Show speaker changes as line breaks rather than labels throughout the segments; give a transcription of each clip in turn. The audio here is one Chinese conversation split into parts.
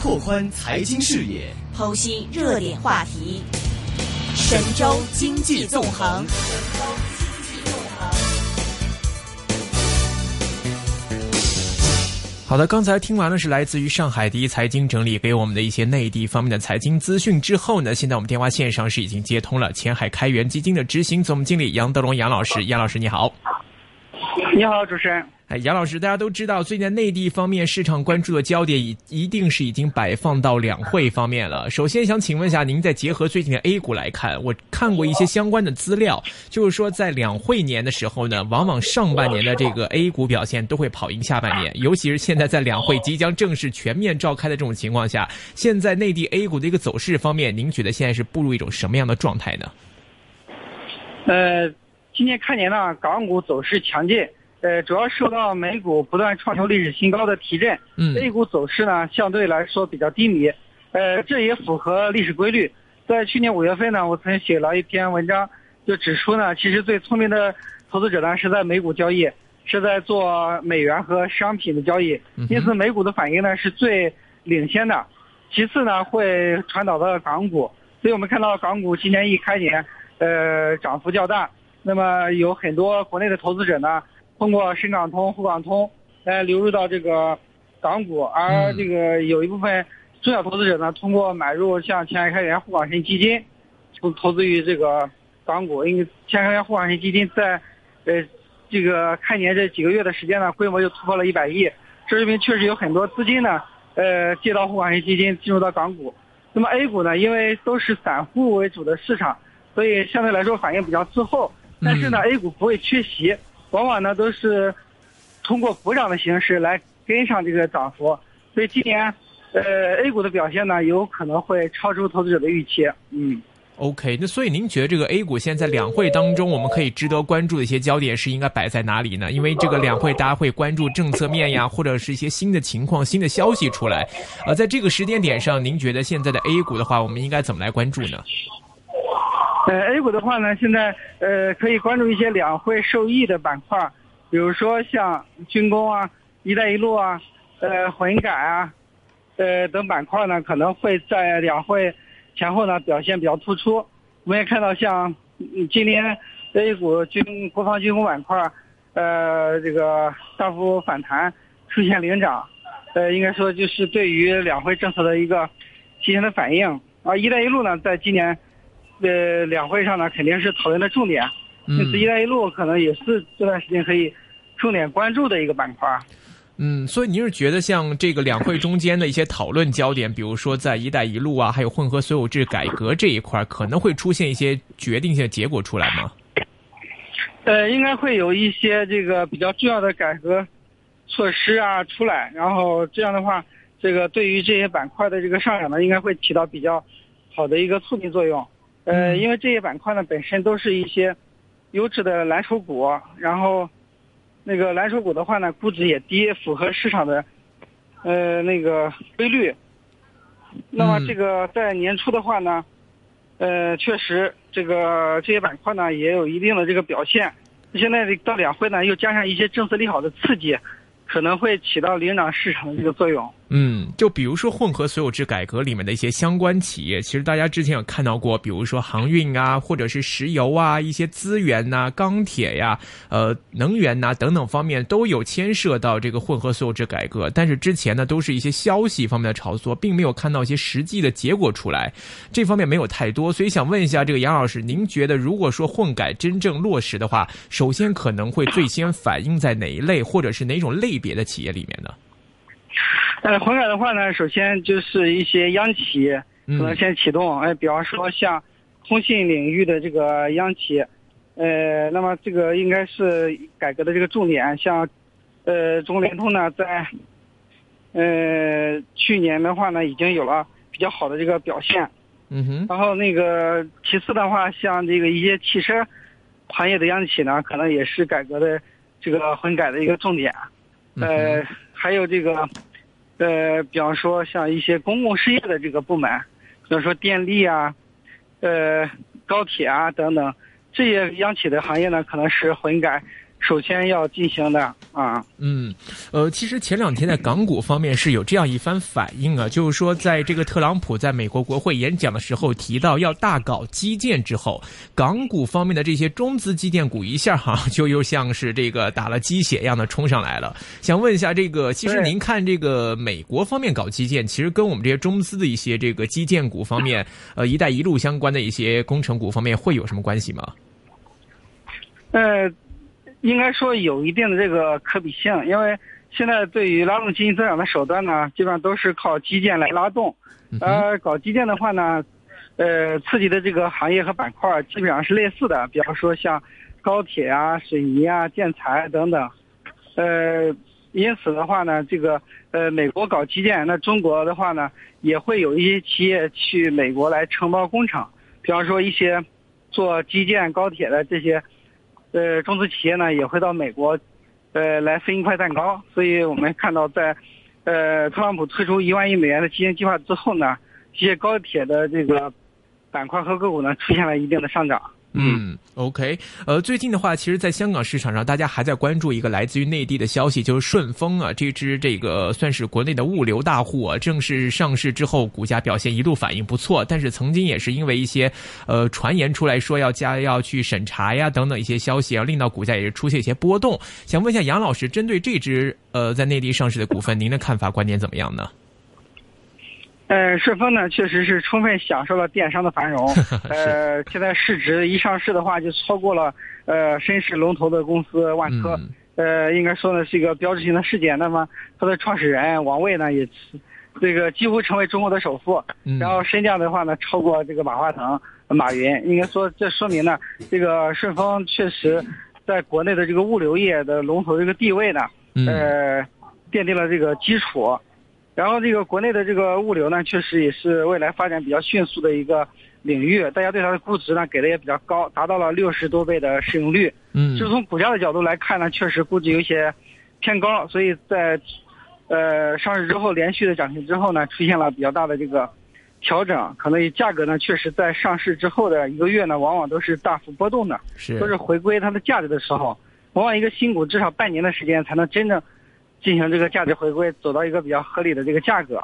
拓宽财经视野，
剖析热点话题，神州经济纵横。
好的，刚才听完了是来自于上海第一财经整理给我们的一些内地方面的财经资讯之后呢，现在我们电话线上是已经接通了前海开源基金的执行总经理杨德龙杨老师，杨老师你好。
你好，主持人。
哎，杨老师，大家都知道，最近内地方面市场关注的焦点，已一定是已经摆放到两会方面了。首先想请问一下，您再结合最近的 A 股来看，我看过一些相关的资料，就是说在两会年的时候呢，往往上半年的这个 A 股表现都会跑赢下半年，尤其是现在在两会即将正式全面召开的这种情况下，现在内地 A 股的一个走势方面，您觉得现在是步入一种什么样的状态呢？
呃，今年开年呢，港股走势强劲。呃，主要受到美股不断创出历史新高的提振，
嗯
，A 股走势呢相对来说比较低迷，呃，这也符合历史规律。在去年五月份呢，我曾写了一篇文章，就指出呢，其实最聪明的投资者呢是在美股交易，是在做美元和商品的交易，因此美股的反应呢是最领先的，其次呢会传导到港股，所以我们看到港股今年一开年，呃，涨幅较大，那么有很多国内的投资者呢。通过深港通、沪港通来流入到这个港股，而这个有一部分中小投资者呢，通过买入像前海开源、沪港深基金，投投资于这个港股。因为前海开源、沪港深基金在呃这个开年这几个月的时间呢，规模就突破了一百亿，这说明确实有很多资金呢，呃借到沪港深基金进入到港股。那么 A 股呢，因为都是散户为主的市场，所以相对来说反应比较滞后。但是呢，A 股不会缺席。往往呢都是通过补涨的形式来跟上这个涨幅，所以今年呃 A 股的表现呢有可能会超出投资者的预期。嗯
，OK，那所以您觉得这个 A 股现在两会当中，我们可以值得关注的一些焦点是应该摆在哪里呢？因为这个两会大家会关注政策面呀，或者是一些新的情况、新的消息出来。呃，在这个时间点上，您觉得现在的 A 股的话，我们应该怎么来关注呢？
呃，A 股的话呢，现在呃可以关注一些两会受益的板块，比如说像军工啊、一带一路啊、呃混改啊，呃等板块呢，可能会在两会前后呢表现比较突出。我们也看到，像今年 A 股军国防军工板块，呃这个大幅反弹，出现领涨，呃应该说就是对于两会政策的一个提前的反应。而一带一路呢，在今年。呃，两会上呢肯定是讨论的重点，因此“一带一路”可能也是这段时间可以重点关注的一个板块。
嗯，所以您是觉得像这个两会中间的一些讨论焦点，比如说在“一带一路”啊，还有混合所有制改革这一块，可能会出现一些决定性结果出来吗？
呃，应该会有一些这个比较重要的改革措施啊出来，然后这样的话，这个对于这些板块的这个上涨呢，应该会起到比较好的一个促进作用。呃，因为这些板块呢本身都是一些优质的蓝筹股，然后那个蓝筹股的话呢估值也低，符合市场的呃那个规律。那么这个在年初的话呢，呃，确实这个这些板块呢也有一定的这个表现。现在到两会呢又加上一些政策利好的刺激，可能会起到领涨市场的这个作用。
嗯，就比如说混合所有制改革里面的一些相关企业，其实大家之前有看到过，比如说航运啊，或者是石油啊，一些资源呐、钢铁呀、呃能源呐等等方面都有牵涉到这个混合所有制改革。但是之前呢，都是一些消息方面的炒作，并没有看到一些实际的结果出来，这方面没有太多。所以想问一下这个杨老师，您觉得如果说混改真正落实的话，首先可能会最先反映在哪一类，或者是哪种类别的企业里面呢？
呃，混改的话呢，首先就是一些央企可能先启动，哎，比方说像通信领域的这个央企，呃，那么这个应该是改革的这个重点。像呃，中国联通呢，在呃去年的话呢，已经有了比较好的这个表现。
嗯哼。
然后那个其次的话，像这个一些汽车行业的央企呢，可能也是改革的这个混改的一个重点。呃，还有这个。呃，比方说像一些公共事业的这个部门，比方说电力啊，呃，高铁啊等等，这些央企的行业呢，可能是混改首先要进行的啊。
嗯，呃，其实前两天在港股方面是有这样一番反应啊，就是说在这个特朗普在美国国会演讲的时候提到要大搞基建之后，港股方面的这些中资基建股一下哈就又像是这个打了鸡血一样的冲上来了。想问一下，这个其实您看这个美国方面搞基建，其实跟我们这些中资的一些这个基建股方面，呃，一带一路相关的一些工程股方面会有什么关系吗？
呃。应该说有一定的这个可比性，因为现在对于拉动经济增长的手段呢，基本上都是靠基建来拉动。呃，搞基建的话呢，呃，刺激的这个行业和板块基本上是类似的，比方说像高铁啊、水泥啊、建材等等。呃，因此的话呢，这个呃，美国搞基建，那中国的话呢，也会有一些企业去美国来承包工厂，比方说一些做基建高铁的这些。呃，中资企业呢也会到美国，呃，来分一块蛋糕。所以我们看到，在呃特朗普推出一万亿美元的基建计划之后呢，这些高铁的这个板块和个股呢出现了一定的上涨。
嗯，OK，呃，最近的话，其实，在香港市场上，大家还在关注一个来自于内地的消息，就是顺丰啊，这支这个算是国内的物流大户啊，正式上市之后，股价表现一度反应不错，但是曾经也是因为一些呃传言出来说要加要去审查呀等等一些消息啊，令到股价也是出现一些波动。想问一下杨老师，针对这支呃在内地上市的股份，您的看法观点怎么样呢？
呃，顺丰呢，确实是充分享受了电商的繁荣。呃，现在市值一上市的话，就超过了呃深市龙头的公司万科。呃，应该说呢是一个标志性的事件。那么它的创始人王卫呢，也这个几乎成为中国的首富。然后身价的话呢，超过这个马化腾、马云。应该说，这说明呢，这个顺丰确实在国内的这个物流业的龙头这个地位呢，呃，奠定了这个基础。然后这个国内的这个物流呢，确实也是未来发展比较迅速的一个领域，大家对它的估值呢给的也比较高，达到了六十多倍的市盈率。
嗯，
就从股价的角度来看呢，确实估值有些偏高，所以在呃上市之后连续的涨停之后呢，出现了比较大的这个调整，可能价格呢确实在上市之后的一个月呢，往往都是大幅波动的，
是
都是回归它的价值的时候，往往一个新股至少半年的时间才能真正。进行这个价值回归，走到一个比较合理的这个价格，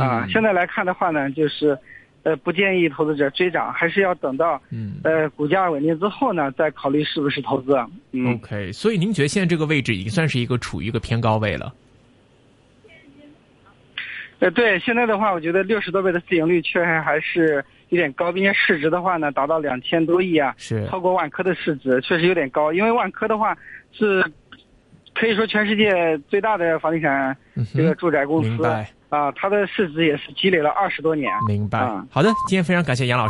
啊，现在来看的话呢，就是，呃，不建议投资者追涨，还是要等到，呃，股价稳定之后呢，再考虑是不是投资。
嗯 OK，所以您觉得现在这个位置已经算是一个处于一个偏高位了？
呃，对，现在的话，我觉得六十多倍的市盈率确实还是有点高，并且市值的话呢，达到两千多亿啊，
是
超过万科的市值，确实有点高，因为万科的话是。可以说，全世界最大的房地产这个住宅公司啊，它的市值也是积累了二十多年。
明白。好的，今天非常感谢杨老师。